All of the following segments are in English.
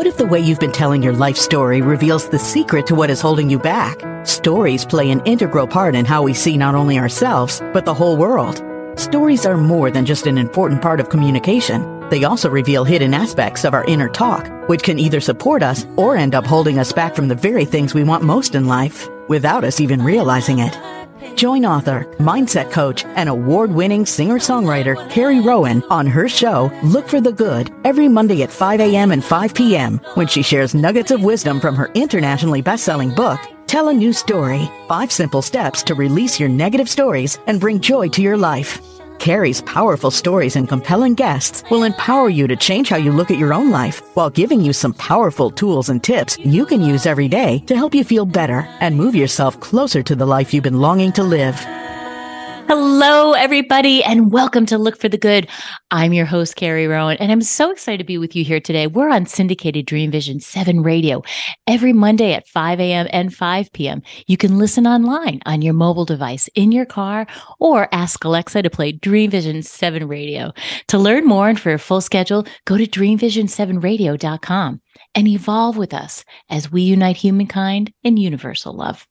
What if the way you've been telling your life story reveals the secret to what is holding you back? Stories play an integral part in how we see not only ourselves, but the whole world. Stories are more than just an important part of communication. They also reveal hidden aspects of our inner talk, which can either support us or end up holding us back from the very things we want most in life, without us even realizing it. Join author, mindset coach, and award winning singer songwriter Carrie Rowan on her show, Look for the Good, every Monday at 5 a.m. and 5 p.m. when she shares nuggets of wisdom from her internationally best selling book, Tell a New Story Five Simple Steps to Release Your Negative Stories and Bring Joy to Your Life. Carrie's powerful stories and compelling guests will empower you to change how you look at your own life while giving you some powerful tools and tips you can use every day to help you feel better and move yourself closer to the life you've been longing to live. Hello, everybody, and welcome to Look for the Good. I'm your host, Carrie Rowan, and I'm so excited to be with you here today. We're on syndicated Dream Vision 7 radio every Monday at 5 a.m. and 5 p.m. You can listen online on your mobile device, in your car, or ask Alexa to play Dream Vision 7 radio. To learn more and for a full schedule, go to dreamvision7radio.com and evolve with us as we unite humankind in universal love.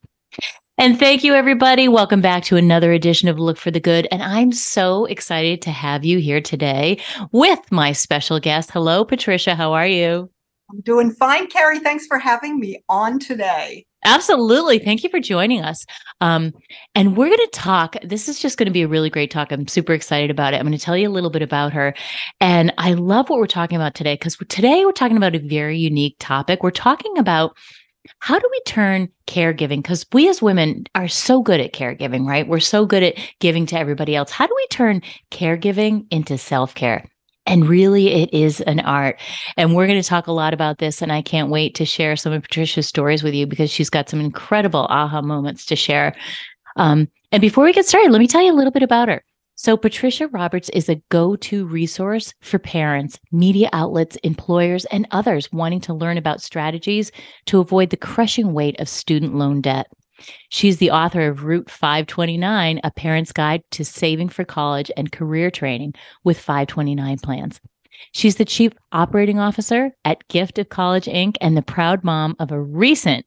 And thank you, everybody. Welcome back to another edition of Look for the Good. And I'm so excited to have you here today with my special guest. Hello, Patricia. How are you? I'm doing fine, Carrie. Thanks for having me on today. Absolutely. Thank you for joining us. Um, and we're going to talk. This is just going to be a really great talk. I'm super excited about it. I'm going to tell you a little bit about her. And I love what we're talking about today because today we're talking about a very unique topic. We're talking about how do we turn caregiving? Because we as women are so good at caregiving, right? We're so good at giving to everybody else. How do we turn caregiving into self care? And really, it is an art. And we're going to talk a lot about this. And I can't wait to share some of Patricia's stories with you because she's got some incredible aha moments to share. Um, and before we get started, let me tell you a little bit about her. So, Patricia Roberts is a go to resource for parents, media outlets, employers, and others wanting to learn about strategies to avoid the crushing weight of student loan debt. She's the author of Route 529, A Parent's Guide to Saving for College and Career Training with 529 Plans. She's the chief operating officer at Gift of College Inc. and the proud mom of a recent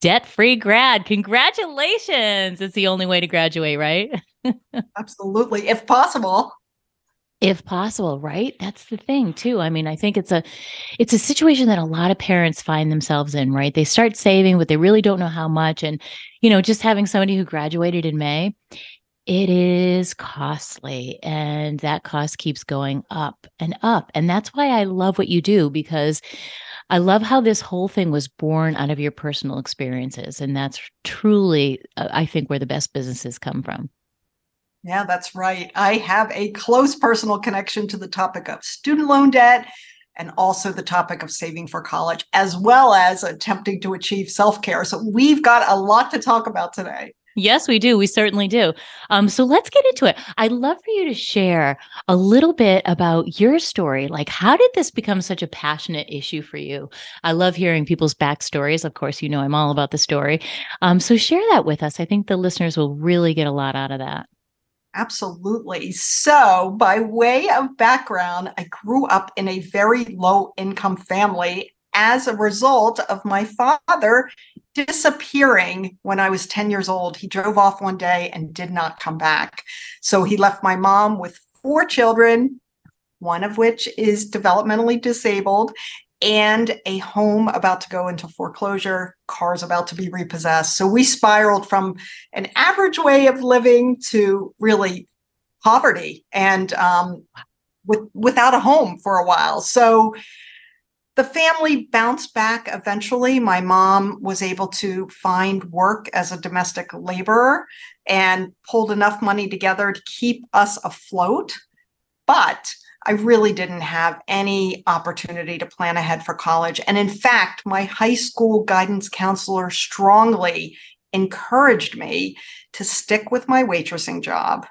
debt free grad. Congratulations. It's the only way to graduate, right? Absolutely. If possible. If possible, right? That's the thing too. I mean, I think it's a it's a situation that a lot of parents find themselves in, right? They start saving, but they really don't know how much. And, you know, just having somebody who graduated in May, it is costly and that cost keeps going up and up. And that's why I love what you do because I love how this whole thing was born out of your personal experiences. And that's truly, uh, I think, where the best businesses come from. Yeah, that's right. I have a close personal connection to the topic of student loan debt and also the topic of saving for college, as well as attempting to achieve self care. So we've got a lot to talk about today. Yes, we do. We certainly do. Um, so let's get into it. I'd love for you to share a little bit about your story. Like, how did this become such a passionate issue for you? I love hearing people's backstories. Of course, you know I'm all about the story. Um, so share that with us. I think the listeners will really get a lot out of that. Absolutely. So, by way of background, I grew up in a very low income family as a result of my father disappearing when I was 10 years old. He drove off one day and did not come back. So he left my mom with four children, one of which is developmentally disabled, and a home about to go into foreclosure, cars about to be repossessed. So we spiraled from an average way of living to really poverty and um, with, without a home for a while. So the family bounced back eventually. My mom was able to find work as a domestic laborer and pulled enough money together to keep us afloat. But I really didn't have any opportunity to plan ahead for college. And in fact, my high school guidance counselor strongly encouraged me to stick with my waitressing job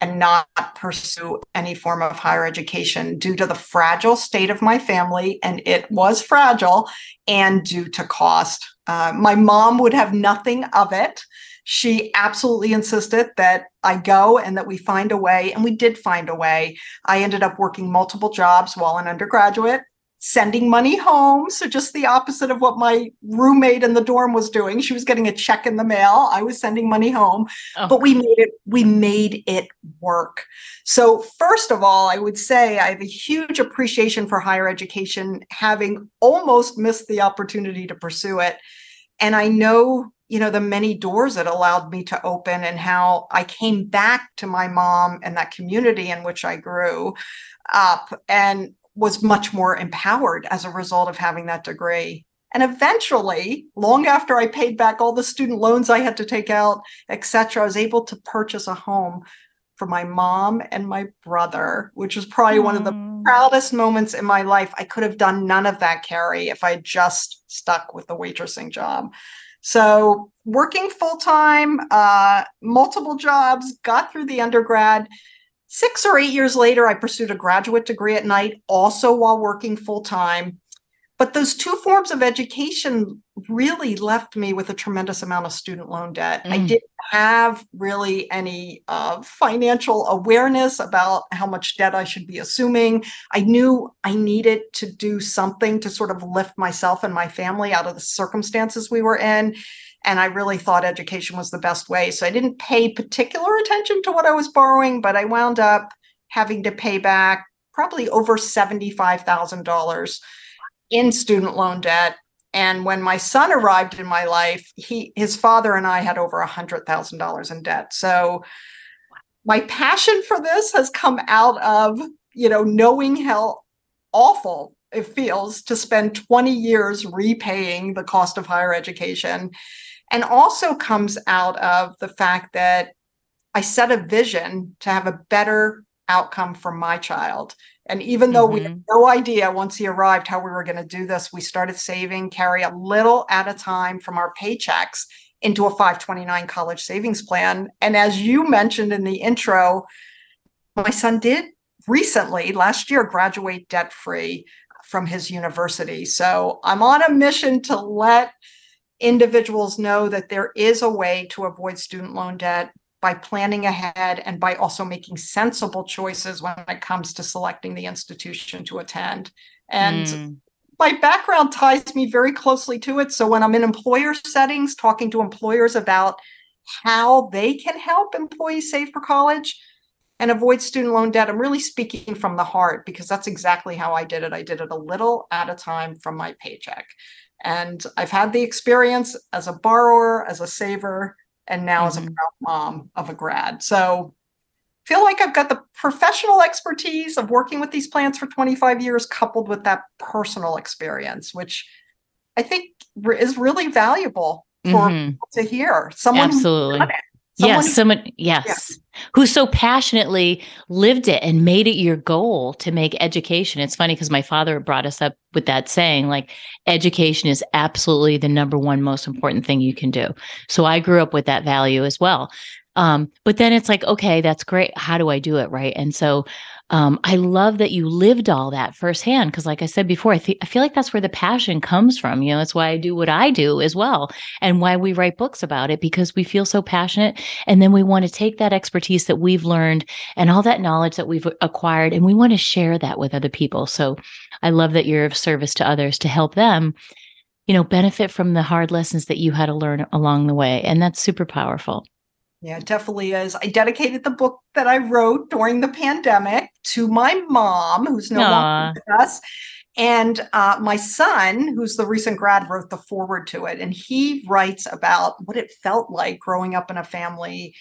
and not pursue any form of higher education due to the fragile state of my family. And it was fragile and due to cost. Uh, my mom would have nothing of it. She absolutely insisted that I go and that we find a way. And we did find a way. I ended up working multiple jobs while an undergraduate sending money home. So just the opposite of what my roommate in the dorm was doing. She was getting a check in the mail. I was sending money home. Oh. But we made it, we made it work. So first of all, I would say I have a huge appreciation for higher education, having almost missed the opportunity to pursue it. And I know you know the many doors it allowed me to open and how i came back to my mom and that community in which i grew up and was much more empowered as a result of having that degree. And eventually, long after I paid back all the student loans I had to take out, etc., I was able to purchase a home for my mom and my brother, which was probably mm. one of the proudest moments in my life. I could have done none of that, Carrie, if I had just stuck with the waitressing job. So, working full time, uh, multiple jobs, got through the undergrad, Six or eight years later, I pursued a graduate degree at night, also while working full time. But those two forms of education really left me with a tremendous amount of student loan debt. Mm. I didn't have really any uh, financial awareness about how much debt I should be assuming. I knew I needed to do something to sort of lift myself and my family out of the circumstances we were in. And I really thought education was the best way. So I didn't pay particular attention to what I was borrowing, but I wound up having to pay back probably over $75,000 in student loan debt. And when my son arrived in my life, he his father and I had over $100,000 in debt. So my passion for this has come out of, you know, knowing how awful it feels to spend 20 years repaying the cost of higher education and also comes out of the fact that I set a vision to have a better outcome for my child. And even though mm-hmm. we had mm-hmm. no idea once he arrived how we were going to do this, we started saving, Carrie a little at a time from our paychecks into a 529 college savings plan. And as you mentioned in the intro, my son did recently, last year, graduate debt free from his university. So I'm on a mission to let individuals know that there is a way to avoid student loan debt by planning ahead and by also making sensible choices when it comes to selecting the institution to attend. And mm. my background ties me very closely to it. So when I'm in employer settings, talking to employers about how they can help employees save for college and avoid student loan debt, I'm really speaking from the heart because that's exactly how I did it. I did it a little at a time from my paycheck. And I've had the experience as a borrower, as a saver, and now mm-hmm. as a mm-hmm. proud mom of a grad. So feel like I've got the professional expertise of working with these plants for 25 years, coupled with that personal experience, which I think is really valuable for mm-hmm. to hear. Someone absolutely Someone yes, someone yes, yeah. who so passionately lived it and made it your goal to make education. It's funny because my father brought us up with that saying like education is absolutely the number one most important thing you can do. So I grew up with that value as well. Um, but then it's like, okay, that's great. How do I do it? Right. And so um, I love that you lived all that firsthand because, like I said before, I, th- I feel like that's where the passion comes from. You know, it's why I do what I do as well, and why we write books about it because we feel so passionate, and then we want to take that expertise that we've learned and all that knowledge that we've acquired, and we want to share that with other people. So, I love that you're of service to others to help them you know benefit from the hard lessons that you had to learn along the way and that's super powerful yeah, it definitely is. I dedicated the book that I wrote during the pandemic to my mom, who's no Aww. longer with us. And uh, my son, who's the recent grad, wrote the foreword to it. And he writes about what it felt like growing up in a family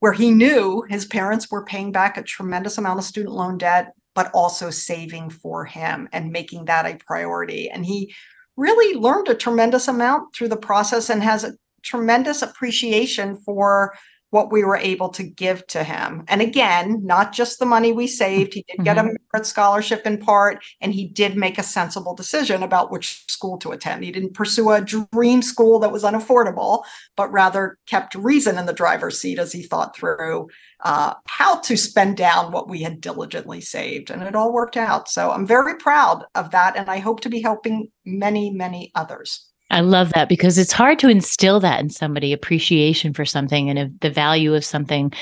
where he knew his parents were paying back a tremendous amount of student loan debt, but also saving for him and making that a priority. And he really learned a tremendous amount through the process and has a tremendous appreciation for what we were able to give to him. And again, not just the money we saved. He did mm-hmm. get a mm-hmm. merit scholarship in part, and he did make a sensible decision about which school to attend. He didn't pursue a dream school that was unaffordable, but rather kept reason in the driver's seat as he thought through uh, how to spend down what we had diligently saved. And it all worked out. So I'm very proud of that. And I hope to be helping many, many others. I love that because it's hard to instill that in somebody appreciation for something and the value of something.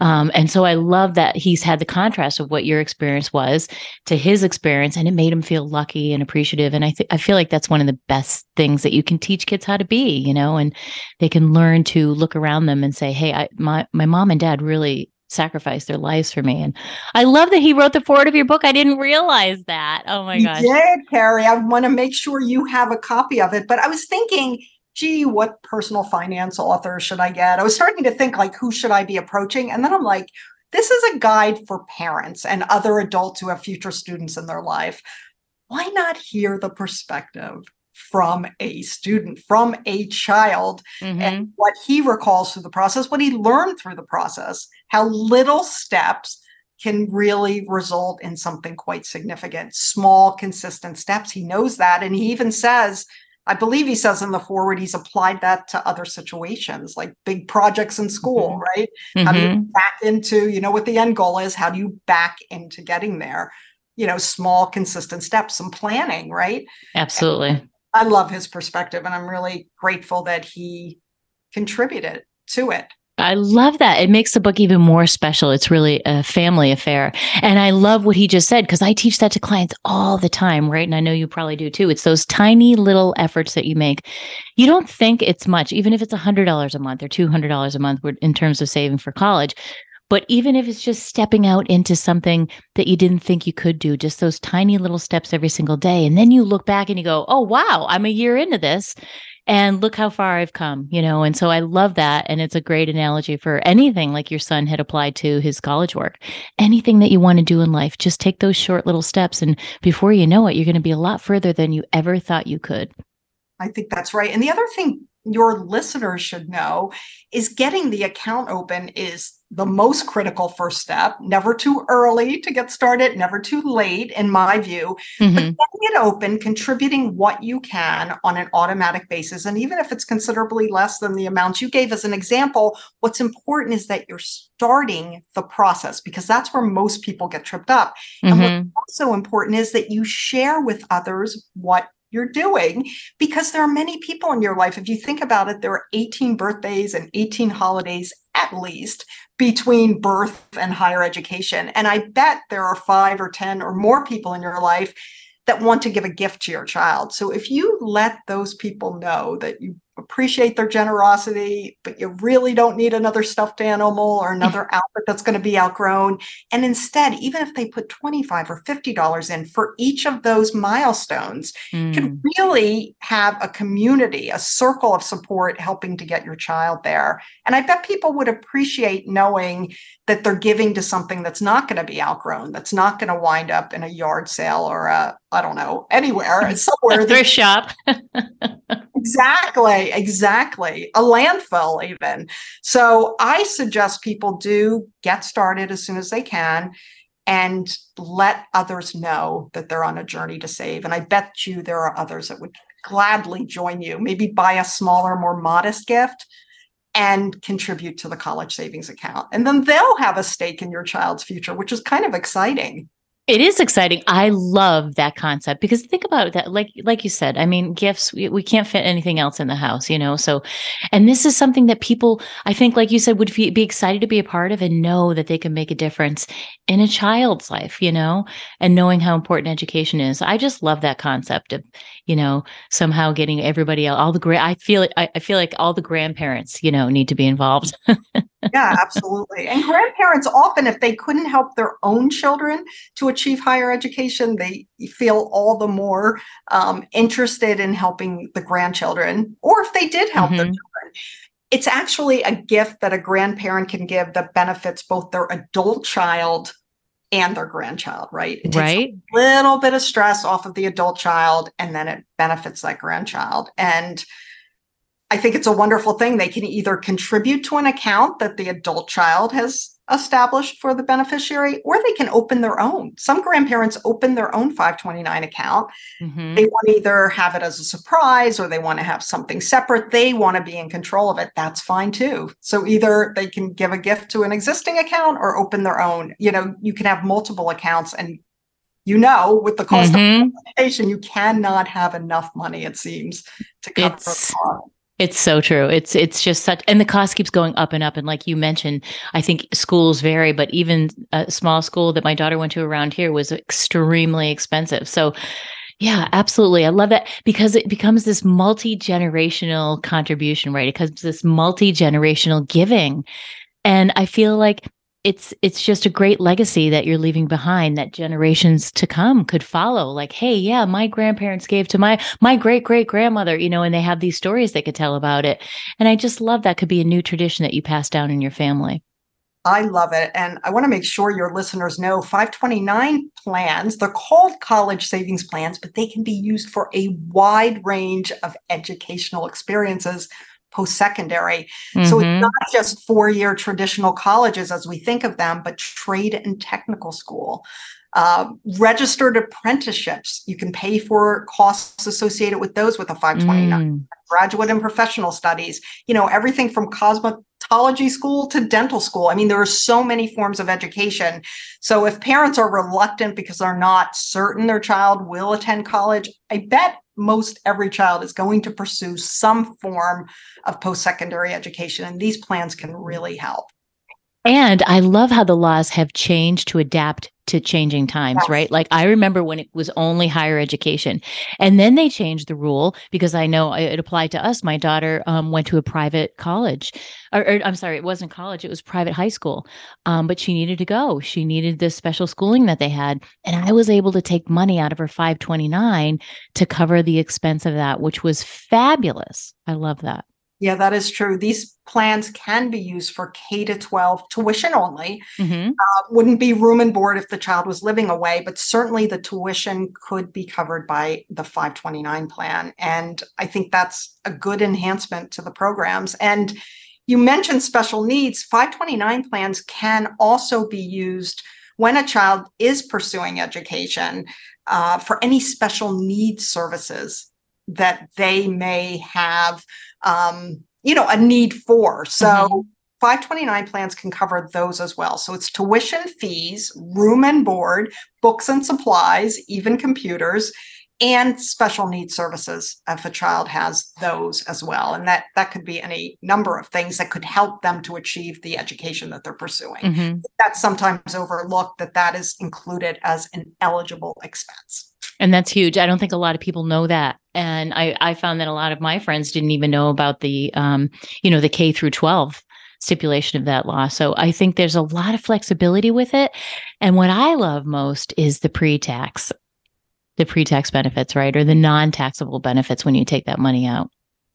Um, and so I love that he's had the contrast of what your experience was to his experience, and it made him feel lucky and appreciative. And I think I feel like that's one of the best things that you can teach kids how to be, you know, and they can learn to look around them and say, "Hey, I, my my mom and dad really sacrificed their lives for me. And I love that he wrote the foreword of your book. I didn't realize that. Oh my gosh. did, Carrie. I want to make sure you have a copy of it. But I was thinking, gee, what personal finance author should I get? I was starting to think like, who should I be approaching? And then I'm like, this is a guide for parents and other adults who have future students in their life. Why not hear the perspective from a student, from a child, mm-hmm. and what he recalls through the process, what he learned through the process, how little steps can really result in something quite significant. Small, consistent steps. He knows that. And he even says, I believe he says in the foreword, he's applied that to other situations like big projects in school, mm-hmm. right? Mm-hmm. How do you mm-hmm. back into, you know, what the end goal is? How do you back into getting there? You know, small, consistent steps, some planning, right? Absolutely. And I love his perspective, and I'm really grateful that he contributed to it. I love that. It makes the book even more special. It's really a family affair. And I love what he just said because I teach that to clients all the time, right? And I know you probably do too. It's those tiny little efforts that you make. You don't think it's much, even if it's $100 a month or $200 a month in terms of saving for college. But even if it's just stepping out into something that you didn't think you could do, just those tiny little steps every single day. And then you look back and you go, oh, wow, I'm a year into this. And look how far I've come, you know? And so I love that. And it's a great analogy for anything like your son had applied to his college work. Anything that you want to do in life, just take those short little steps. And before you know it, you're going to be a lot further than you ever thought you could. I think that's right. And the other thing your listeners should know is getting the account open is the most critical first step. Never too early to get started, never too late, in my view. Mm-hmm. But getting it open, contributing what you can on an automatic basis. And even if it's considerably less than the amount you gave as an example, what's important is that you're starting the process because that's where most people get tripped up. Mm-hmm. And what's also important is that you share with others what you're doing because there are many people in your life. If you think about it, there are 18 birthdays and 18 holidays at least between birth and higher education. And I bet there are five or 10 or more people in your life that want to give a gift to your child. So if you let those people know that you appreciate their generosity, but you really don't need another stuffed animal or another outfit that's going to be outgrown. And instead, even if they put 25 or $50 in for each of those milestones, mm. can really have a community, a circle of support helping to get your child there. And I bet people would appreciate knowing that they're giving to something that's not going to be outgrown, that's not going to wind up in a yard sale or a, I don't know, anywhere, somewhere. A thrift shop. exactly, exactly. A landfill, even. So I suggest people do get started as soon as they can and let others know that they're on a journey to save. And I bet you there are others that would gladly join you, maybe buy a smaller, more modest gift and contribute to the college savings account. And then they'll have a stake in your child's future, which is kind of exciting. It is exciting. I love that concept because think about that. Like, like you said, I mean, gifts, we, we can't fit anything else in the house, you know? So, and this is something that people, I think, like you said, would be, be excited to be a part of and know that they can make a difference in a child's life, you know, and knowing how important education is. I just love that concept of, you know, somehow getting everybody all the great, I feel I, I feel like all the grandparents, you know, need to be involved. yeah, absolutely. And grandparents often, if they couldn't help their own children to achieve higher education, they feel all the more um, interested in helping the grandchildren, or if they did help mm-hmm. their children. It's actually a gift that a grandparent can give that benefits both their adult child and their grandchild, right? It right. a little bit of stress off of the adult child, and then it benefits that grandchild. And I think it's a wonderful thing. They can either contribute to an account that the adult child has established for the beneficiary, or they can open their own. Some grandparents open their own 529 account. Mm-hmm. They want to either have it as a surprise or they want to have something separate. They want to be in control of it. That's fine too. So either they can give a gift to an existing account or open their own. You know, you can have multiple accounts and you know, with the cost mm-hmm. of education, you cannot have enough money, it seems, to cover it's, the cost. It's so true. It's it's just such, and the cost keeps going up and up. And like you mentioned, I think schools vary, but even a small school that my daughter went to around here was extremely expensive. So, yeah, absolutely, I love that because it becomes this multi generational contribution, right? It becomes this multi generational giving, and I feel like it's it's just a great legacy that you're leaving behind that generations to come could follow. Like hey yeah my grandparents gave to my my great great grandmother you know and they have these stories they could tell about it. And i just love that could be a new tradition that you pass down in your family. I love it. And I want to make sure your listeners know 529 plans, they're called college savings plans, but they can be used for a wide range of educational experiences post secondary. Mm-hmm. So it's mm-hmm. not just four year traditional colleges as we think of them, but trade and technical school. Uh, registered apprenticeships, you can pay for costs associated with those with a 529. Mm. Graduate and professional studies, you know, everything from cosmetology school to dental school. I mean, there are so many forms of education. So if parents are reluctant because they're not certain their child will attend college, I bet most every child is going to pursue some form of post secondary education, and these plans can really help. And I love how the laws have changed to adapt to changing times, yes. right? Like I remember when it was only higher education. And then they changed the rule because I know it applied to us. My daughter um, went to a private college, or, or, I'm sorry, it wasn't college, it was private high school. Um, but she needed to go. She needed this special schooling that they had. And I was able to take money out of her 529 to cover the expense of that, which was fabulous. I love that. Yeah, that is true. These plans can be used for K to 12 tuition only. Mm-hmm. Uh, wouldn't be room and board if the child was living away, but certainly the tuition could be covered by the 529 plan. And I think that's a good enhancement to the programs. And you mentioned special needs. 529 plans can also be used when a child is pursuing education uh, for any special needs services that they may have um, you know a need for. So mm-hmm. 529 plans can cover those as well. So it's tuition fees room and board books and supplies even computers and special needs services if a child has those as well. And that that could be any number of things that could help them to achieve the education that they're pursuing. Mm-hmm. that's sometimes overlooked that that is included as an eligible expense and that's huge. I don't think a lot of people know that. And I, I found that a lot of my friends didn't even know about the, um, you know, the K through 12 stipulation of that law. So I think there's a lot of flexibility with it. And what I love most is the pre tax, the pre tax benefits, right? Or the non taxable benefits when you take that money out.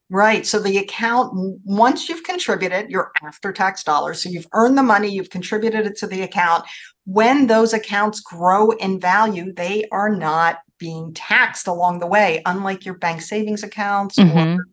Right. So the account, once you've contributed your after tax dollars, so you've earned the money, you've contributed it to the account. When those accounts grow in value, they are not being taxed along the way, unlike your bank savings accounts mm-hmm. or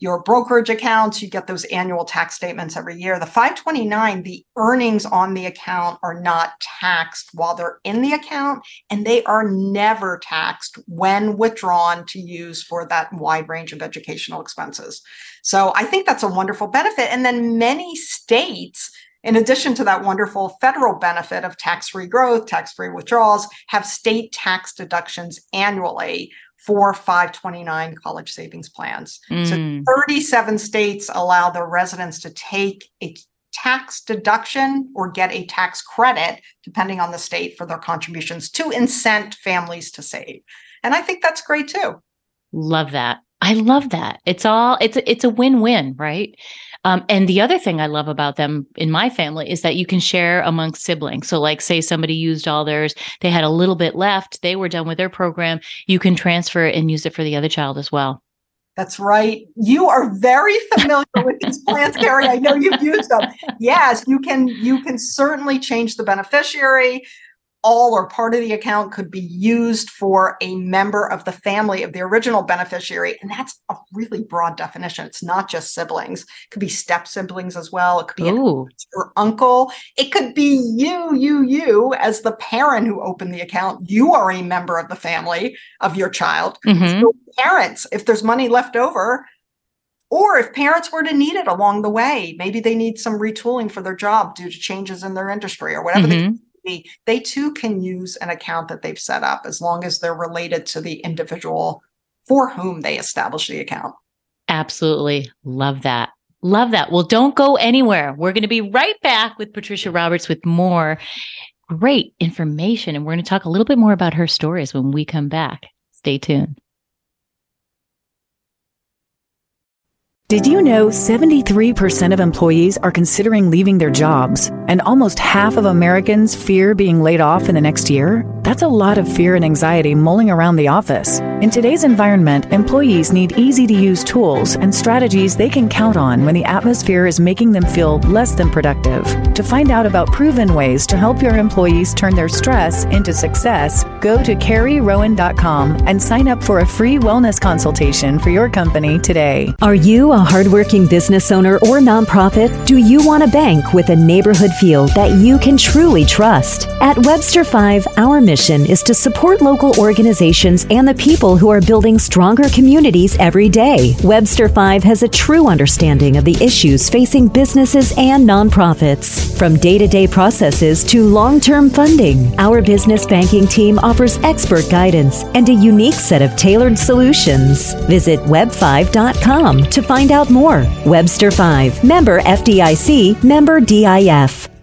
your brokerage accounts. You get those annual tax statements every year. The 529, the earnings on the account are not taxed while they're in the account, and they are never taxed when withdrawn to use for that wide range of educational expenses. So I think that's a wonderful benefit. And then many states in addition to that wonderful federal benefit of tax free growth, tax free withdrawals, have state tax deductions annually for 529 college savings plans. Mm. So 37 states allow their residents to take a tax deduction or get a tax credit, depending on the state, for their contributions to incent families to save. And I think that's great too. Love that. I love that. It's all it's a, it's a win-win, right? Um, and the other thing I love about them in my family is that you can share amongst siblings. So, like, say somebody used all theirs, they had a little bit left, they were done with their program, you can transfer it and use it for the other child as well. That's right. You are very familiar with these plans, Carrie. I know you've used them. Yes, you can. You can certainly change the beneficiary all or part of the account could be used for a member of the family of the original beneficiary. And that's a really broad definition. It's not just siblings, it could be step siblings as well. It could be your uncle. It could be you, you, you, as the parent who opened the account. You are a member of the family of your child. Mm-hmm. So parents, if there's money left over, or if parents were to need it along the way, maybe they need some retooling for their job due to changes in their industry or whatever mm-hmm they too can use an account that they've set up as long as they're related to the individual for whom they establish the account. Absolutely. Love that. Love that. Well, don't go anywhere. We're going to be right back with Patricia Roberts with more great information. And we're going to talk a little bit more about her stories when we come back. Stay tuned. Did you know 73% of employees are considering leaving their jobs, and almost half of Americans fear being laid off in the next year? That's a lot of fear and anxiety mulling around the office. In today's environment, employees need easy to use tools and strategies they can count on when the atmosphere is making them feel less than productive. To find out about proven ways to help your employees turn their stress into success, go to carrierowan.com and sign up for a free wellness consultation for your company today. Are you a hardworking business owner or nonprofit? Do you want a bank with a neighborhood feel that you can truly trust? At Webster 5, our mission is to support local organizations and the people who are building stronger communities every day. Webster 5 has a true understanding of the issues facing businesses and nonprofits. From day to day processes to long term funding, our business banking team offers expert guidance and a unique set of tailored solutions. Visit web5.com to find out more. Webster 5, member FDIC, member DIF.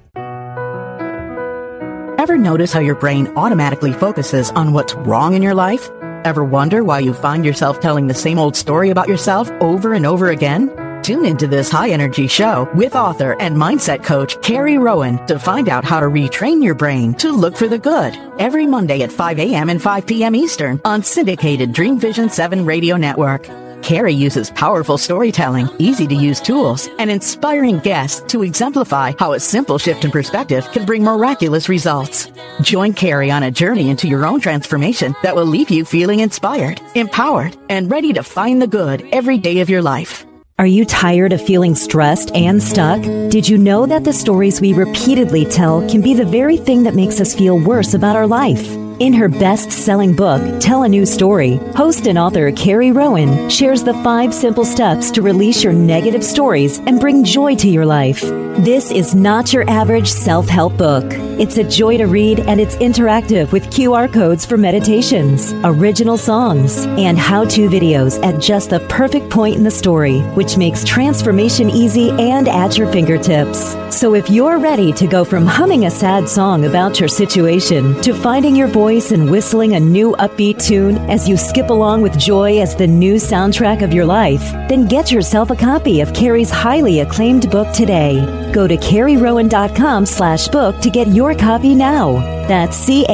Ever notice how your brain automatically focuses on what's wrong in your life? Ever wonder why you find yourself telling the same old story about yourself over and over again? Tune into this high energy show with author and mindset coach Carrie Rowan to find out how to retrain your brain to look for the good every Monday at 5 a.m. and 5 p.m. Eastern on syndicated Dream Vision 7 radio network. Carrie uses powerful storytelling, easy to use tools, and inspiring guests to exemplify how a simple shift in perspective can bring miraculous results. Join Carrie on a journey into your own transformation that will leave you feeling inspired, empowered, and ready to find the good every day of your life. Are you tired of feeling stressed and stuck? Did you know that the stories we repeatedly tell can be the very thing that makes us feel worse about our life? In her best selling book, Tell a New Story, host and author Carrie Rowan shares the five simple steps to release your negative stories and bring joy to your life. This is not your average self help book. It's a joy to read and it's interactive with QR codes for meditations, original songs, and how to videos at just the perfect point in the story, which makes transformation easy and at your fingertips. So if you're ready to go from humming a sad song about your situation to finding your voice and whistling a new upbeat tune as you skip along with joy as the new soundtrack of your life, then get yourself a copy of Carrie's highly acclaimed book today. Go to carrierowan.com slash book to get your copy now. That's C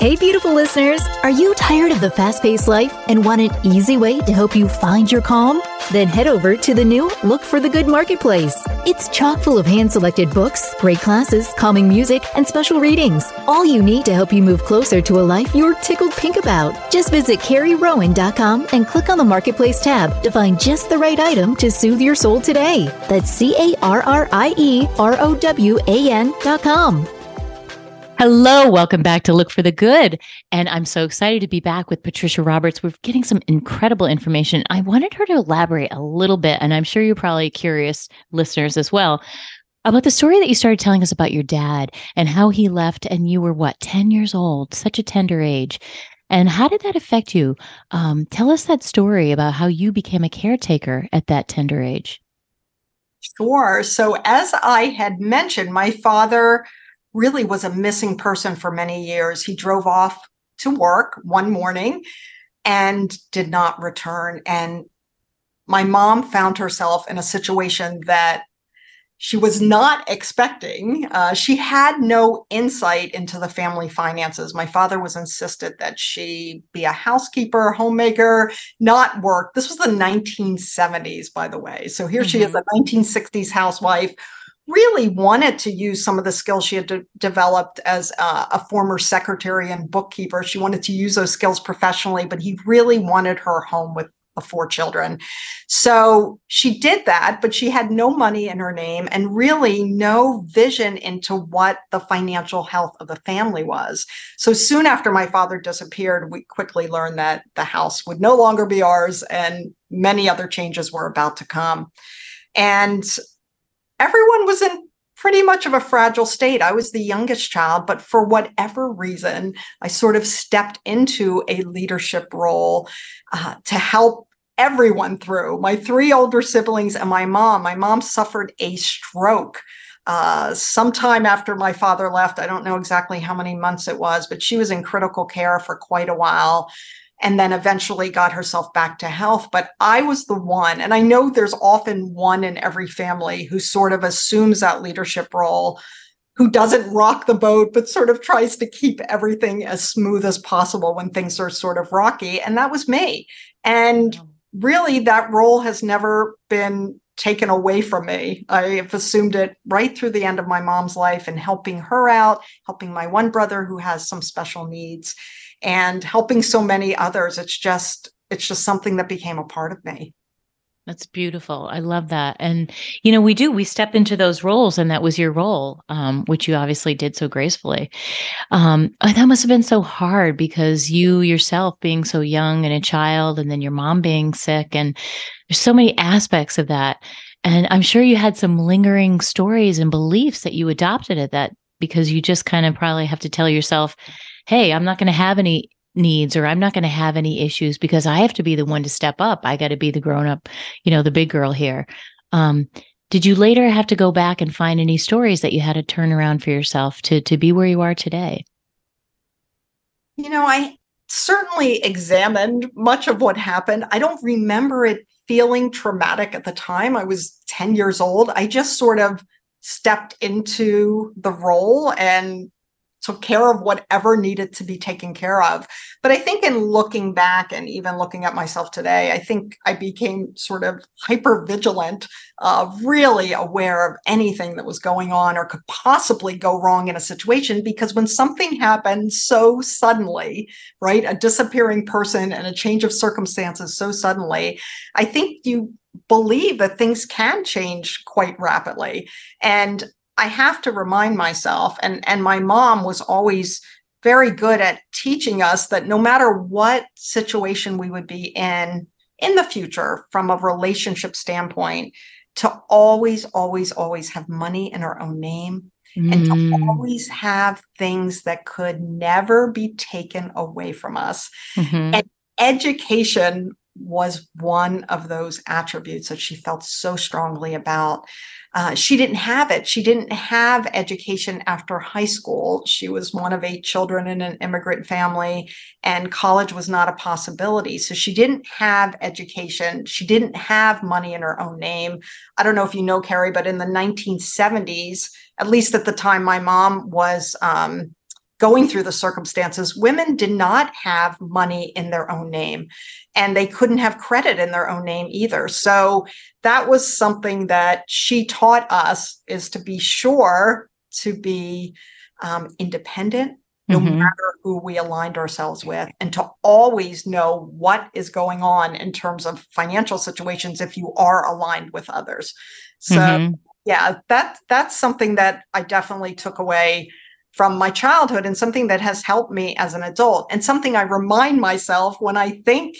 Hey, beautiful listeners! Are you tired of the fast paced life and want an easy way to help you find your calm? Then head over to the new Look for the Good Marketplace. It's chock full of hand selected books, great classes, calming music, and special readings. All you need to help you move closer to a life you're tickled pink about. Just visit CarrieRowan.com and click on the Marketplace tab to find just the right item to soothe your soul today. That's C A R R I E R O W A N.com. Hello, welcome back to Look for the Good. And I'm so excited to be back with Patricia Roberts. We're getting some incredible information. I wanted her to elaborate a little bit, and I'm sure you're probably curious, listeners, as well, about the story that you started telling us about your dad and how he left, and you were what, 10 years old, such a tender age. And how did that affect you? Um, tell us that story about how you became a caretaker at that tender age. Sure. So, as I had mentioned, my father really was a missing person for many years. He drove off to work one morning and did not return. And my mom found herself in a situation that she was not expecting. Uh, she had no insight into the family finances. My father was insisted that she be a housekeeper, homemaker, not work. This was the 1970s, by the way. So here mm-hmm. she is, mm-hmm. a 1960s housewife really wanted to use some of the skills she had de- developed as a former secretary and bookkeeper. She wanted to use those skills professionally, but he really wanted her home with the four children. So she did that, but she had no money in her name and really no vision into what the financial health of the family was. So soon after my father disappeared, we quickly learned that the house would no longer be ours and many other changes were about to come. And everyone was in pretty much of a fragile state. I was the youngest child, but for whatever reason, I sort of stepped into a leadership role uh, to help everyone through my three older siblings and my mom. My mom suffered a stroke uh, sometime after my father left. I don't know exactly how many months it was, but she was in critical care for quite a while and then eventually got herself back to health. But I was the one, and I know there's often one in every family who sort of assumes that leadership role, who doesn't rock the boat, but sort of tries to keep everything as smooth as possible when things are sort of rocky. And that was me. And really, that role has never been taken away from me. I have assumed it right through the end of my mom's life and helping her out, helping my one brother who has some special needs, and helping so many others. It's just it's just something that became a part of me. That's beautiful. I love that. And you know, we do we step into those roles, and that was your role, um, which you obviously did so gracefully. Um, that must have been so hard because you yourself being so young and a child, and then your mom being sick, and there's so many aspects of that. And I'm sure you had some lingering stories and beliefs that you adopted at that because you just kind of probably have to tell yourself, hey, I'm not going to have any needs or I'm not going to have any issues because I have to be the one to step up. I got to be the grown up, you know, the big girl here. Um, did you later have to go back and find any stories that you had to turn around for yourself to to be where you are today? You know, I certainly examined much of what happened. I don't remember it feeling traumatic at the time. I was 10 years old. I just sort of stepped into the role and took care of whatever needed to be taken care of. But I think in looking back and even looking at myself today, I think I became sort of hyper vigilant, uh, really aware of anything that was going on or could possibly go wrong in a situation. Because when something happens so suddenly, right, a disappearing person and a change of circumstances so suddenly, I think you believe that things can change quite rapidly. And I have to remind myself, and, and my mom was always very good at teaching us that no matter what situation we would be in in the future from a relationship standpoint, to always, always, always have money in our own name mm. and to mm. always have things that could never be taken away from us. Mm-hmm. And education was one of those attributes that she felt so strongly about. Uh, she didn't have it. She didn't have education after high school. She was one of eight children in an immigrant family, and college was not a possibility. So she didn't have education. She didn't have money in her own name. I don't know if you know, Carrie, but in the 1970s, at least at the time my mom was um, going through the circumstances, women did not have money in their own name and they couldn't have credit in their own name either. So that was something that she taught us is to be sure to be um, independent no mm-hmm. matter who we aligned ourselves with and to always know what is going on in terms of financial situations if you are aligned with others so mm-hmm. yeah that that's something that i definitely took away from my childhood and something that has helped me as an adult and something I remind myself when I think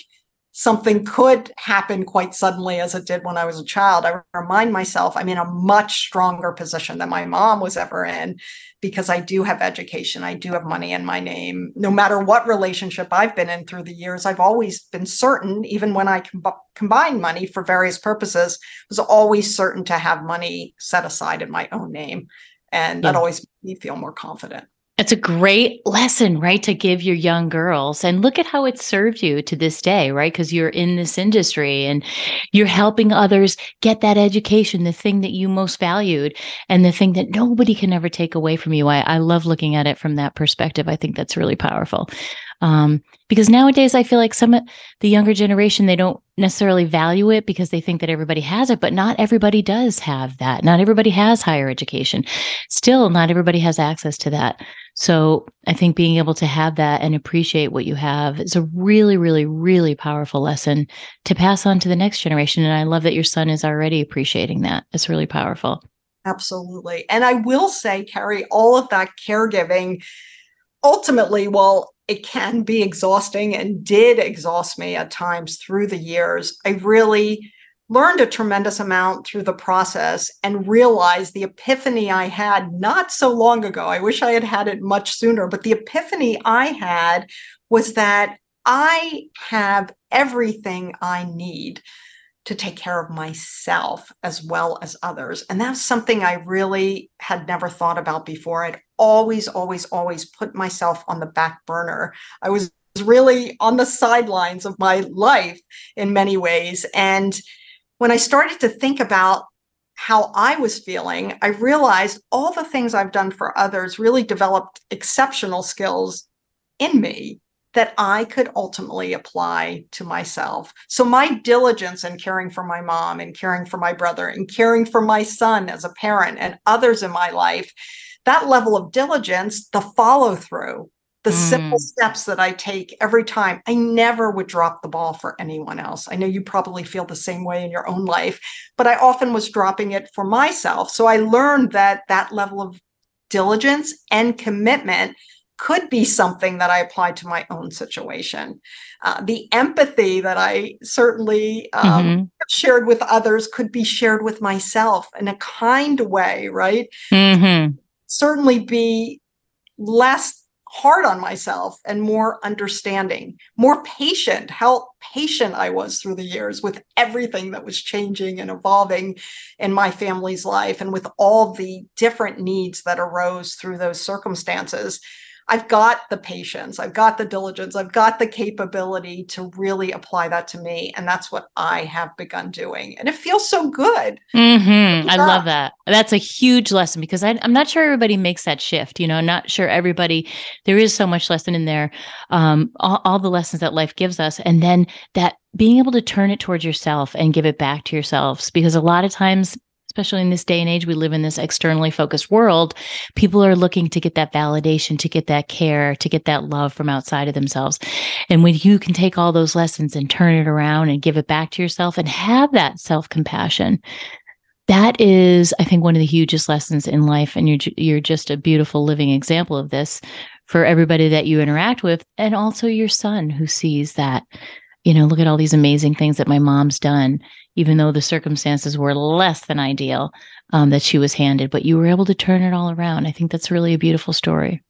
something could happen quite suddenly as it did when I was a child. I remind myself I'm in a much stronger position than my mom was ever in because I do have education. I do have money in my name. No matter what relationship I've been in through the years, I've always been certain, even when I com- combine money for various purposes, was always certain to have money set aside in my own name. And yeah. that always made me feel more confident. It's a great lesson, right? To give your young girls. And look at how it served you to this day, right? Because you're in this industry and you're helping others get that education, the thing that you most valued and the thing that nobody can ever take away from you. I, I love looking at it from that perspective. I think that's really powerful. Um, because nowadays I feel like some of the younger generation, they don't necessarily value it because they think that everybody has it, but not everybody does have that. Not everybody has higher education. Still, not everybody has access to that. So I think being able to have that and appreciate what you have is a really, really, really powerful lesson to pass on to the next generation. And I love that your son is already appreciating that. It's really powerful. Absolutely. And I will say, Carrie, all of that caregiving ultimately, well, it can be exhausting and did exhaust me at times through the years. I really learned a tremendous amount through the process and realized the epiphany I had not so long ago. I wish I had had it much sooner, but the epiphany I had was that I have everything I need to take care of myself as well as others. And that's something I really had never thought about before. I'd always, always, always put myself on the back burner. I was really on the sidelines of my life in many ways. And when I started to think about how I was feeling, I realized all the things I've done for others really developed exceptional skills in me that I could ultimately apply to myself. So, my diligence in caring for my mom and caring for my brother and caring for my son as a parent and others in my life, that level of diligence, the follow through, the mm. simple steps that I take every time. I never would drop the ball for anyone else. I know you probably feel the same way in your own life, but I often was dropping it for myself. So I learned that that level of diligence and commitment could be something that I applied to my own situation. Uh, the empathy that I certainly um, mm-hmm. shared with others could be shared with myself in a kind way, right? Mm-hmm. Certainly be less hard on myself and more understanding, more patient, how patient I was through the years with everything that was changing and evolving in my family's life and with all the different needs that arose through those circumstances. I've got the patience, I've got the diligence, I've got the capability to really apply that to me. And that's what I have begun doing. And it feels so good. Mm-hmm. I love that. That's a huge lesson because I, am not sure everybody makes that shift. You know, not sure everybody, there is so much lesson in there, um, all, all the lessons that life gives us. And then that being able to turn it towards yourself and give it back to yourselves because a lot of times especially in this day and age we live in this externally focused world people are looking to get that validation to get that care to get that love from outside of themselves. And when you can take all those lessons and turn it around and give it back to yourself and have that self-compassion that is i think one of the hugest lessons in life. And you're you're just a beautiful living example of this for everybody that you interact with and also your son who sees that. You know look at all these amazing things that my mom's done even though the circumstances were less than ideal um, that she was handed, but you were able to turn it all around. I think that's really a beautiful story.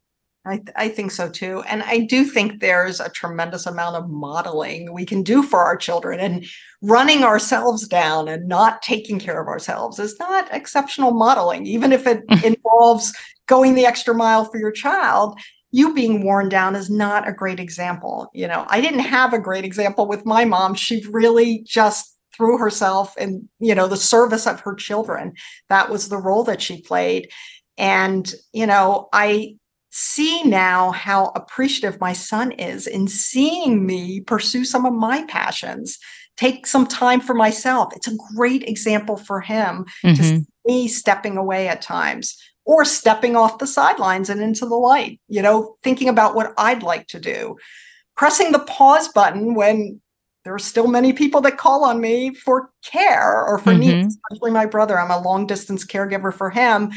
I, th- I think so too. And I do think there's a tremendous amount of modeling we can do for our children. And running ourselves down and not taking care of ourselves is not exceptional modeling, even if it involves going the extra mile for your child. You being worn down is not a great example. You know, I didn't have a great example with my mom. She really just threw herself in you know the service of her children. That was the role that she played. And you know i see now how appreciative my son is in seeing me pursue some of my passions take some time for myself. It's a great example for him mm-hmm. to see me stepping away at times or stepping off the sidelines and into the light you know thinking about what i'd like to do. Pressing the pause button when there are still many people that call on me for care or for mm-hmm. needs, especially my brother. I'm a long distance caregiver for him.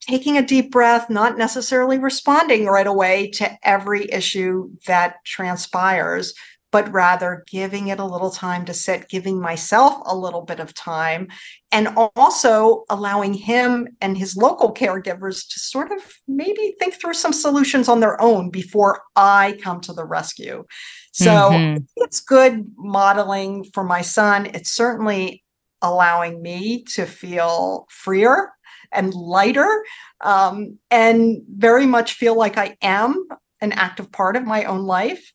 Taking a deep breath, not necessarily responding right away to every issue that transpires, but rather giving it a little time to sit, giving myself a little bit of time, and also allowing him and his local caregivers to sort of maybe think through some solutions on their own before I come to the rescue. So mm-hmm. it's good modeling for my son. It's certainly allowing me to feel freer and lighter um, and very much feel like I am an active part of my own life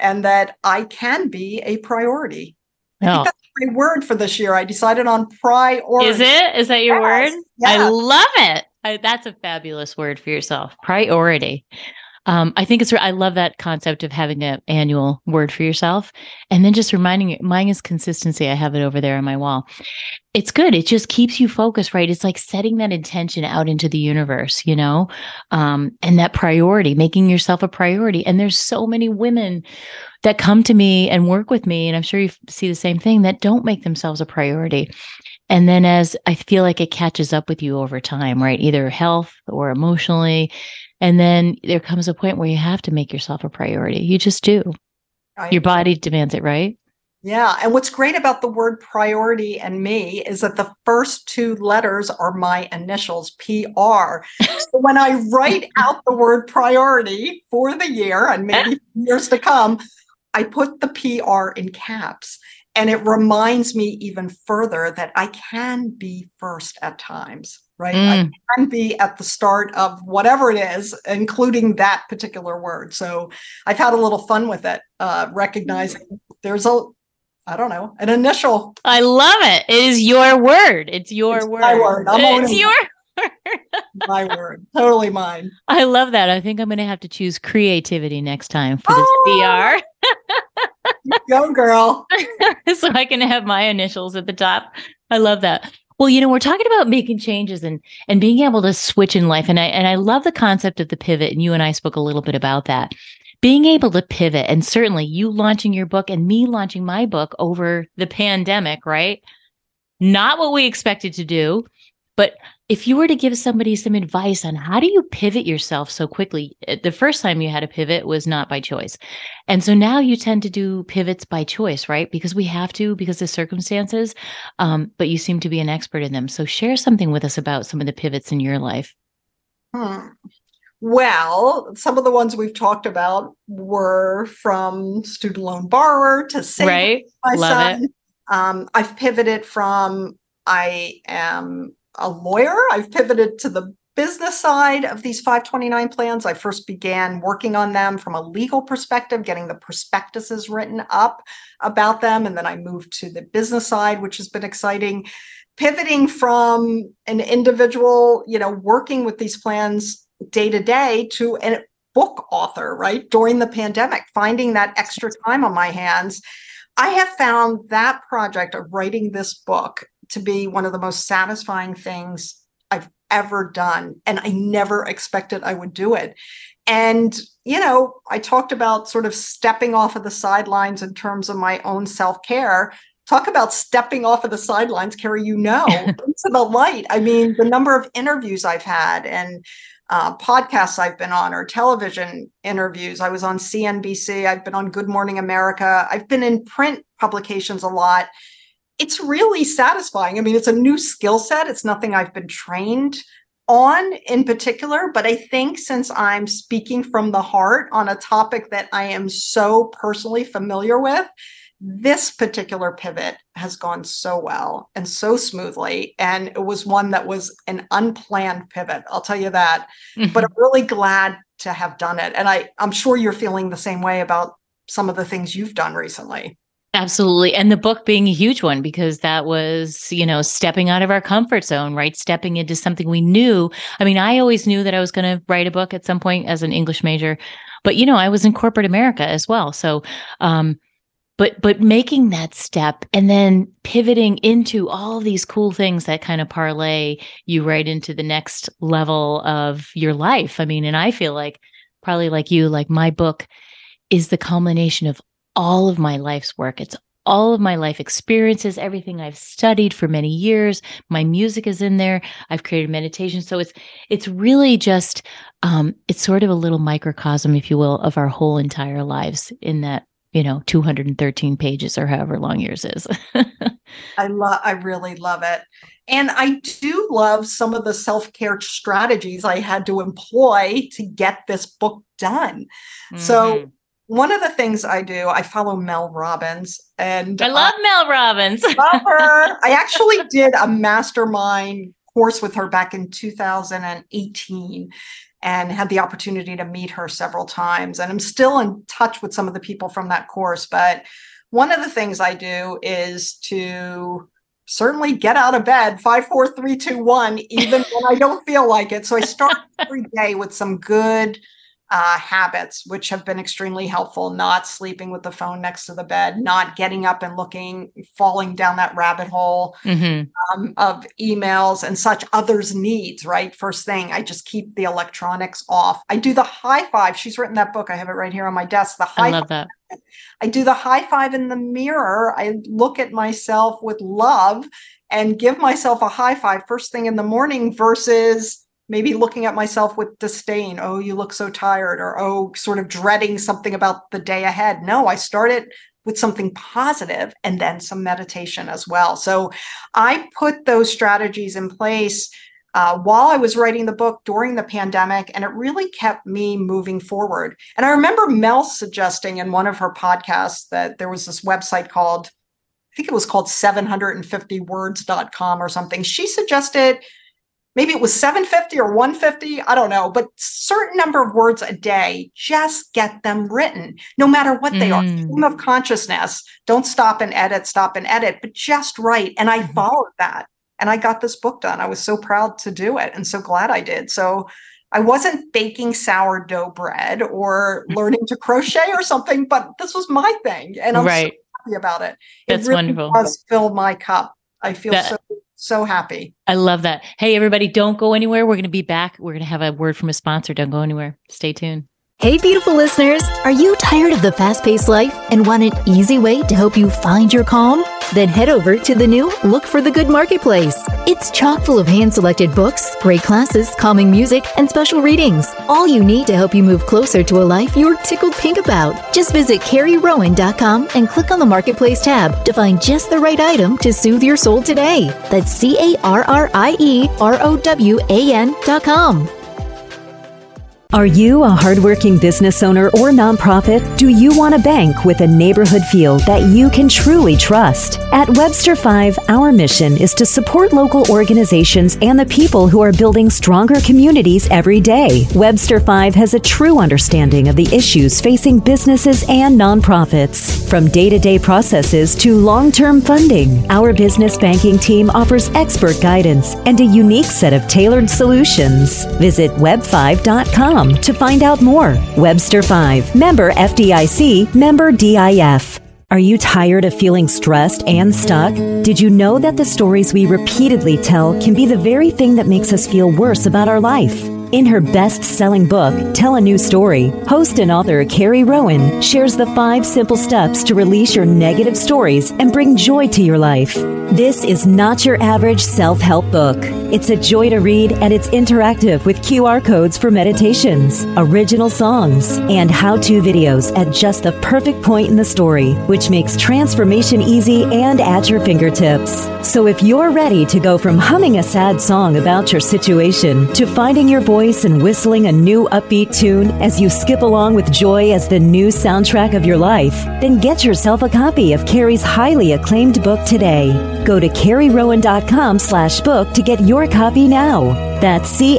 and that I can be a priority. I think oh. that's my word for this year. I decided on priority. Is it? Is that your yes. word? I love it. I, that's a fabulous word for yourself. Priority um, I think it's I love that concept of having an annual word for yourself, and then just reminding you. Mine is consistency. I have it over there on my wall. It's good. It just keeps you focused, right? It's like setting that intention out into the universe, you know, um, and that priority, making yourself a priority. And there's so many women that come to me and work with me, and I'm sure you see the same thing that don't make themselves a priority. And then as I feel like it catches up with you over time, right? Either health or emotionally, and then there comes a point where you have to make yourself a priority. You just do. I, Your body demands it, right? Yeah. And what's great about the word priority and me is that the first two letters are my initials, PR. so when I write out the word priority for the year and maybe years to come, I put the PR in caps. And it reminds me even further that I can be first at times, right? Mm. I can be at the start of whatever it is, including that particular word. So I've had a little fun with it, uh, recognizing there's a I don't know, an initial. I love it. It is your word. It's your it's word. My word. I'm it's your word. my word. Totally mine. I love that. I think I'm going to have to choose creativity next time for this oh! PR. Go, girl. so I can have my initials at the top. I love that. Well, you know, we're talking about making changes and and being able to switch in life, and I and I love the concept of the pivot. And you and I spoke a little bit about that being able to pivot and certainly you launching your book and me launching my book over the pandemic, right? Not what we expected to do. But if you were to give somebody some advice on how do you pivot yourself so quickly, eh, the first time you had a pivot was not by choice. And so now you tend to do pivots by choice, right? Because we have to, because of circumstances. Um, but you seem to be an expert in them. So share something with us about some of the pivots in your life. Hmm. Well, some of the ones we've talked about were from student loan borrower to save right. my Love son. It. Um, I've pivoted from I am a lawyer. I've pivoted to the business side of these 529 plans. I first began working on them from a legal perspective, getting the prospectuses written up about them. And then I moved to the business side, which has been exciting. Pivoting from an individual, you know, working with these plans day to day to a book author, right? During the pandemic, finding that extra time on my hands. I have found that project of writing this book to be one of the most satisfying things I've ever done. And I never expected I would do it. And, you know, I talked about sort of stepping off of the sidelines in terms of my own self care. Talk about stepping off of the sidelines, Carrie, you know, into the light. I mean, the number of interviews I've had and uh, podcasts I've been on or television interviews. I was on CNBC. I've been on Good Morning America. I've been in print publications a lot. It's really satisfying. I mean, it's a new skill set. It's nothing I've been trained on in particular, but I think since I'm speaking from the heart on a topic that I am so personally familiar with, this particular pivot has gone so well and so smoothly. And it was one that was an unplanned pivot, I'll tell you that. Mm-hmm. But I'm really glad to have done it. And I, I'm sure you're feeling the same way about some of the things you've done recently. Absolutely. And the book being a huge one because that was, you know, stepping out of our comfort zone, right? Stepping into something we knew. I mean, I always knew that I was going to write a book at some point as an English major, but, you know, I was in corporate America as well. So, um, but but making that step and then pivoting into all these cool things that kind of parlay you right into the next level of your life i mean and i feel like probably like you like my book is the culmination of all of my life's work. It's all of my life experiences everything i've studied for many years. My music is in there. I've created meditation. So it's it's really just um it's sort of a little microcosm if you will of our whole entire lives in that you know 213 pages or however long yours is. I love i really love it. And i do love some of the self-care strategies i had to employ to get this book done. Mm-hmm. so one of the things I do, I follow Mel Robbins, and I love uh, Mel Robbins. love her. I actually did a mastermind course with her back in 2018 and had the opportunity to meet her several times. And I'm still in touch with some of the people from that course. But one of the things I do is to certainly get out of bed five, four, three, two, one, even when I don't feel like it. So I start every day with some good uh, habits, which have been extremely helpful. Not sleeping with the phone next to the bed, not getting up and looking, falling down that rabbit hole mm-hmm. um, of emails and such others' needs, right? First thing, I just keep the electronics off. I do the high five. She's written that book. I have it right here on my desk. The high I love that. I do the high five in the mirror. I look at myself with love and give myself a high five first thing in the morning versus maybe looking at myself with disdain oh you look so tired or oh sort of dreading something about the day ahead no i start it with something positive and then some meditation as well. So I put those strategies in place uh, while I was writing the book during the pandemic, and it really kept me moving forward. And I remember Mel suggesting in one of her podcasts that there was this website called, I think it was called 750words.com or something. She suggested maybe it was 750 or 150 i don't know but certain number of words a day just get them written no matter what they are Mm. stream of consciousness don't stop and edit stop and edit but just write and i Mhm. followed that and i got this book done i was so proud to do it and so glad i did so i wasn't baking sourdough bread or learning to crochet or something but this was my thing and i'm right. so happy about it That's it really wonderful. does fill my cup i feel That- so so happy I love that. Hey, everybody, don't go anywhere. We're going to be back. We're going to have a word from a sponsor. Don't go anywhere. Stay tuned. Hey, beautiful listeners! Are you tired of the fast paced life and want an easy way to help you find your calm? Then head over to the new Look for the Good Marketplace. It's chock full of hand selected books, great classes, calming music, and special readings. All you need to help you move closer to a life you're tickled pink about. Just visit CarrieRowan.com and click on the Marketplace tab to find just the right item to soothe your soul today. That's C A R R I E R O W A N.com. Are you a hardworking business owner or nonprofit? Do you want a bank with a neighborhood feel that you can truly trust? At Webster 5, our mission is to support local organizations and the people who are building stronger communities every day. Webster 5 has a true understanding of the issues facing businesses and nonprofits. From day to day processes to long term funding, our business banking team offers expert guidance and a unique set of tailored solutions. Visit web5.com to find out more. Webster 5, member FDIC, member DIF. Are you tired of feeling stressed and stuck? Did you know that the stories we repeatedly tell can be the very thing that makes us feel worse about our life? In her best selling book, Tell a New Story, host and author Carrie Rowan shares the five simple steps to release your negative stories and bring joy to your life. This is not your average self help book. It's a joy to read and it's interactive with QR codes for meditations, original songs, and how to videos at just the perfect point in the story, which makes transformation easy and at your fingertips. So if you're ready to go from humming a sad song about your situation to finding your voice and whistling a new upbeat tune as you skip along with joy as the new soundtrack of your life, then get yourself a copy of Carrie's highly acclaimed book today. Go to carrierowan.com slash book to get your copy now. That's C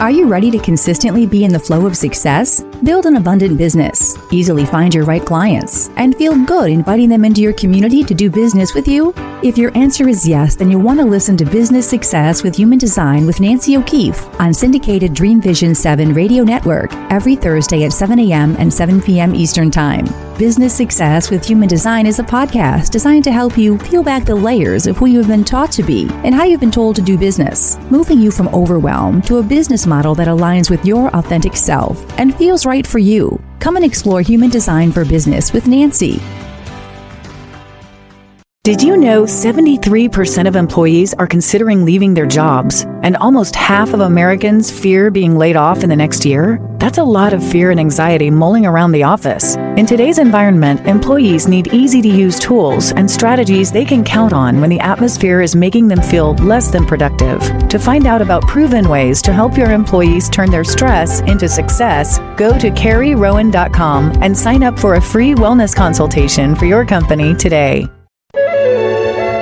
Are you ready to consistently be in the flow of success? Build an abundant business, easily find your right clients, and feel good inviting them into your community to do business with you? If your answer is yes, then you'll want to listen to Business Success with Human Design with Nancy O'Keefe on syndicated Dream Vision 7 radio network every Thursday at 7 a.m. and 7 p.m. Eastern Time. Business Success with Human Design is a podcast designed to help you peel back the layers of who you have been taught to be and how you've been told to do business, moving you from overwhelm to a business model that aligns with your authentic self and feels right for you. Come and explore human design for business with Nancy. Did you know 73% of employees are considering leaving their jobs, and almost half of Americans fear being laid off in the next year? That's a lot of fear and anxiety mulling around the office. In today's environment, employees need easy to use tools and strategies they can count on when the atmosphere is making them feel less than productive. To find out about proven ways to help your employees turn their stress into success, go to carrierowan.com and sign up for a free wellness consultation for your company today.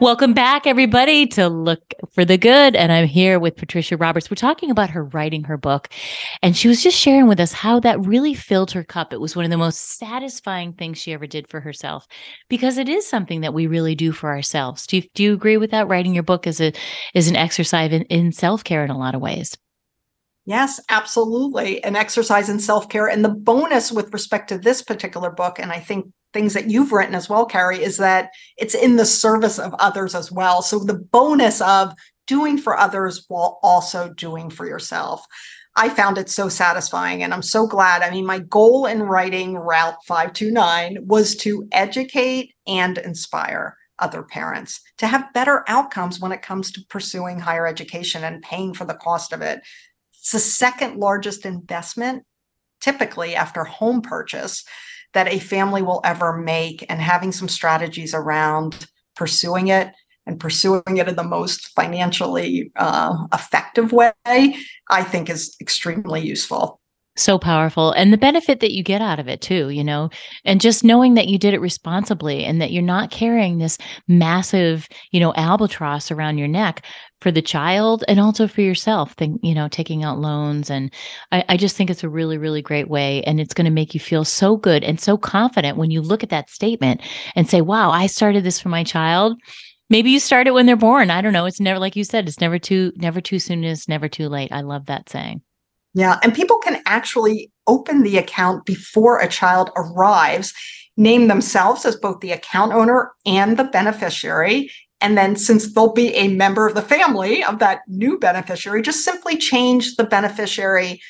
Welcome back, everybody, to Look for the Good. And I'm here with Patricia Roberts. We're talking about her writing her book. And she was just sharing with us how that really filled her cup. It was one of the most satisfying things she ever did for herself because it is something that we really do for ourselves. Do you, do you agree with that? Writing your book is, a, is an exercise in, in self care in a lot of ways. Yes, absolutely. An exercise in self care. And the bonus with respect to this particular book, and I think things that you've written as well, Carrie, is that it's in the service of others as well. So the bonus of doing for others while also doing for yourself. I found it so satisfying and I'm so glad. I mean, my goal in writing Route 529 was to educate and inspire other parents to have better outcomes when it comes to pursuing higher education and paying for the cost of it. It's the second largest investment, typically after home purchase, that a family will ever make, and having some strategies around pursuing it and pursuing it in the most financially uh, effective way, I think is extremely useful. So powerful. And the benefit that you get out of it too, you know, and just knowing that you did it responsibly and that you're not carrying this massive, you know, albatross around your neck for the child and also for yourself, think, you know, taking out loans. And I, I just think it's a really, really great way. And it's going to make you feel so good and so confident when you look at that statement and say, wow, I started this for my child maybe you start it when they're born i don't know it's never like you said it's never too never too soon it's never too late i love that saying yeah and people can actually open the account before a child arrives name themselves as both the account owner and the beneficiary and then since they'll be a member of the family of that new beneficiary just simply change the beneficiary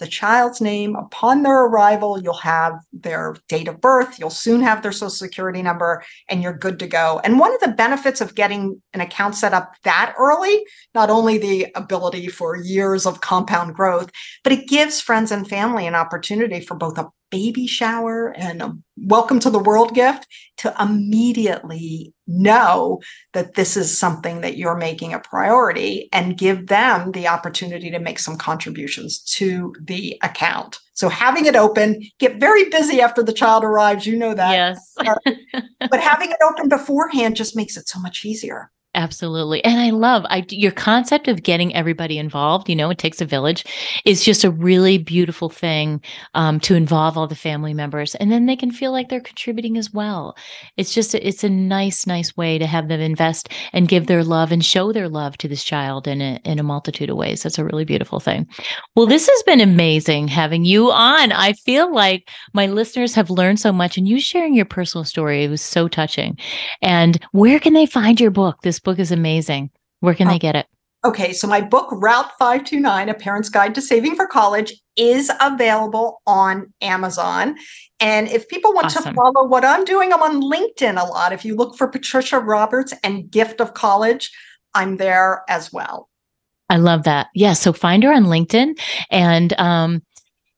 the child's name. Upon their arrival, you'll have their date of birth, you'll soon have their social security number, and you're good to go. And one of the benefits of getting an account set up that early, not only the ability for years of compound growth, but it gives friends and family an opportunity for both a baby shower and a welcome to the world gift to immediately know that this is something that you're making a priority and give them the opportunity to make some contributions to the account. So having it open, get very busy after the child arrives, you know that. Yes. Uh, but having it open beforehand just makes it so much easier. Absolutely. And I love I your concept of getting everybody involved, you know, it takes a village is just a really beautiful thing um, to involve all the family members and then they can feel like they're contributing as well. It's just a, it's a nice nice way to have them invest and give their love and show their love to this child in a in a multitude of ways. That's a really beautiful thing. Well, this has been amazing having you on. I feel like my listeners have learned so much and you sharing your personal story it was so touching. And where can they find your book? This book is amazing. Where can oh, they get it? Okay, so my book, Route 529 A Parent's Guide to Saving for College, is available on Amazon. And if people want awesome. to follow what I'm doing, I'm on LinkedIn a lot. If you look for Patricia Roberts and Gift of College, I'm there as well. I love that. Yeah. So find her on LinkedIn and um,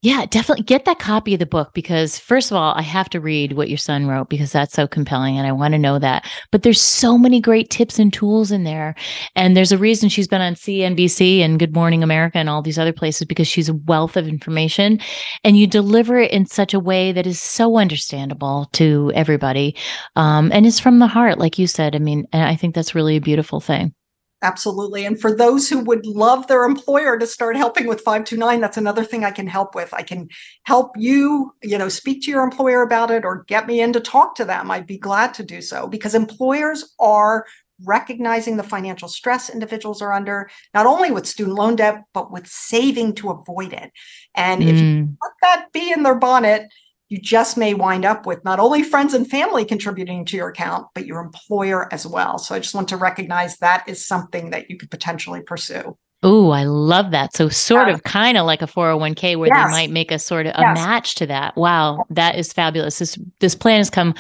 yeah, definitely get that copy of the book because first of all, I have to read what your son wrote because that's so compelling and I want to know that. But there's so many great tips and tools in there. And there's a reason she's been on CNBC and Good Morning America and all these other places because she's a wealth of information and you deliver it in such a way that is so understandable to everybody. Um, and it's from the heart, like you said. I mean, and I think that's really a beautiful thing. Absolutely. And for those who would love their employer to start helping with 529, that's another thing I can help with. I can help you, you know, speak to your employer about it or get me in to talk to them. I'd be glad to do so because employers are recognizing the financial stress individuals are under, not only with student loan debt, but with saving to avoid it. And mm. if you mm. let that be in their bonnet, you just may wind up with not only friends and family contributing to your account, but your employer as well. So I just want to recognize that is something that you could potentially pursue. Oh, I love that. So sort of kind of like a 401k where yes. they might make a sort of a yes. match to that. Wow, that is fabulous. This this plan has come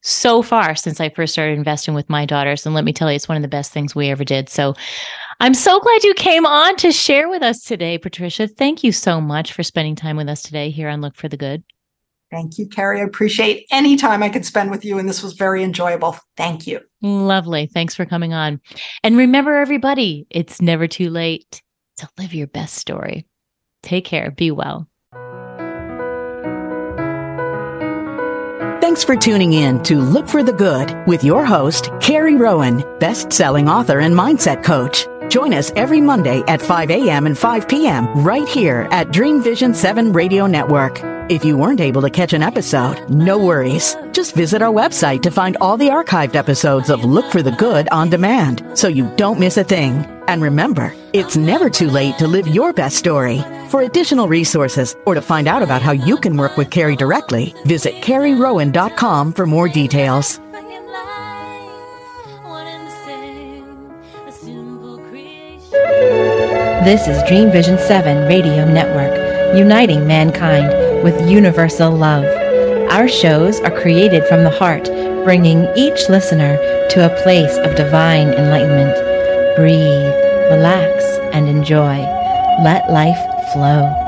so far since I first started investing with my daughters and let me tell you it's one of the best things we ever did. So I'm so glad you came on to share with us today, Patricia. Thank you so much for spending time with us today here on Look for the Good. Thank you, Carrie. I appreciate any time I could spend with you, and this was very enjoyable. Thank you. Lovely. Thanks for coming on. And remember, everybody, it's never too late to live your best story. Take care. Be well. Thanks for tuning in to Look for the Good with your host, Carrie Rowan, best selling author and mindset coach. Join us every Monday at 5 a.m. and 5 p.m. right here at Dream Vision 7 Radio Network. If you weren't able to catch an episode, no worries. Just visit our website to find all the archived episodes of Look for the Good on demand so you don't miss a thing. And remember, it's never too late to live your best story. For additional resources or to find out about how you can work with Carrie directly, visit carrierowan.com for more details. This is Dream Vision 7 Radio Network, uniting mankind with universal love. Our shows are created from the heart, bringing each listener to a place of divine enlightenment. Breathe, relax, and enjoy. Let life flow.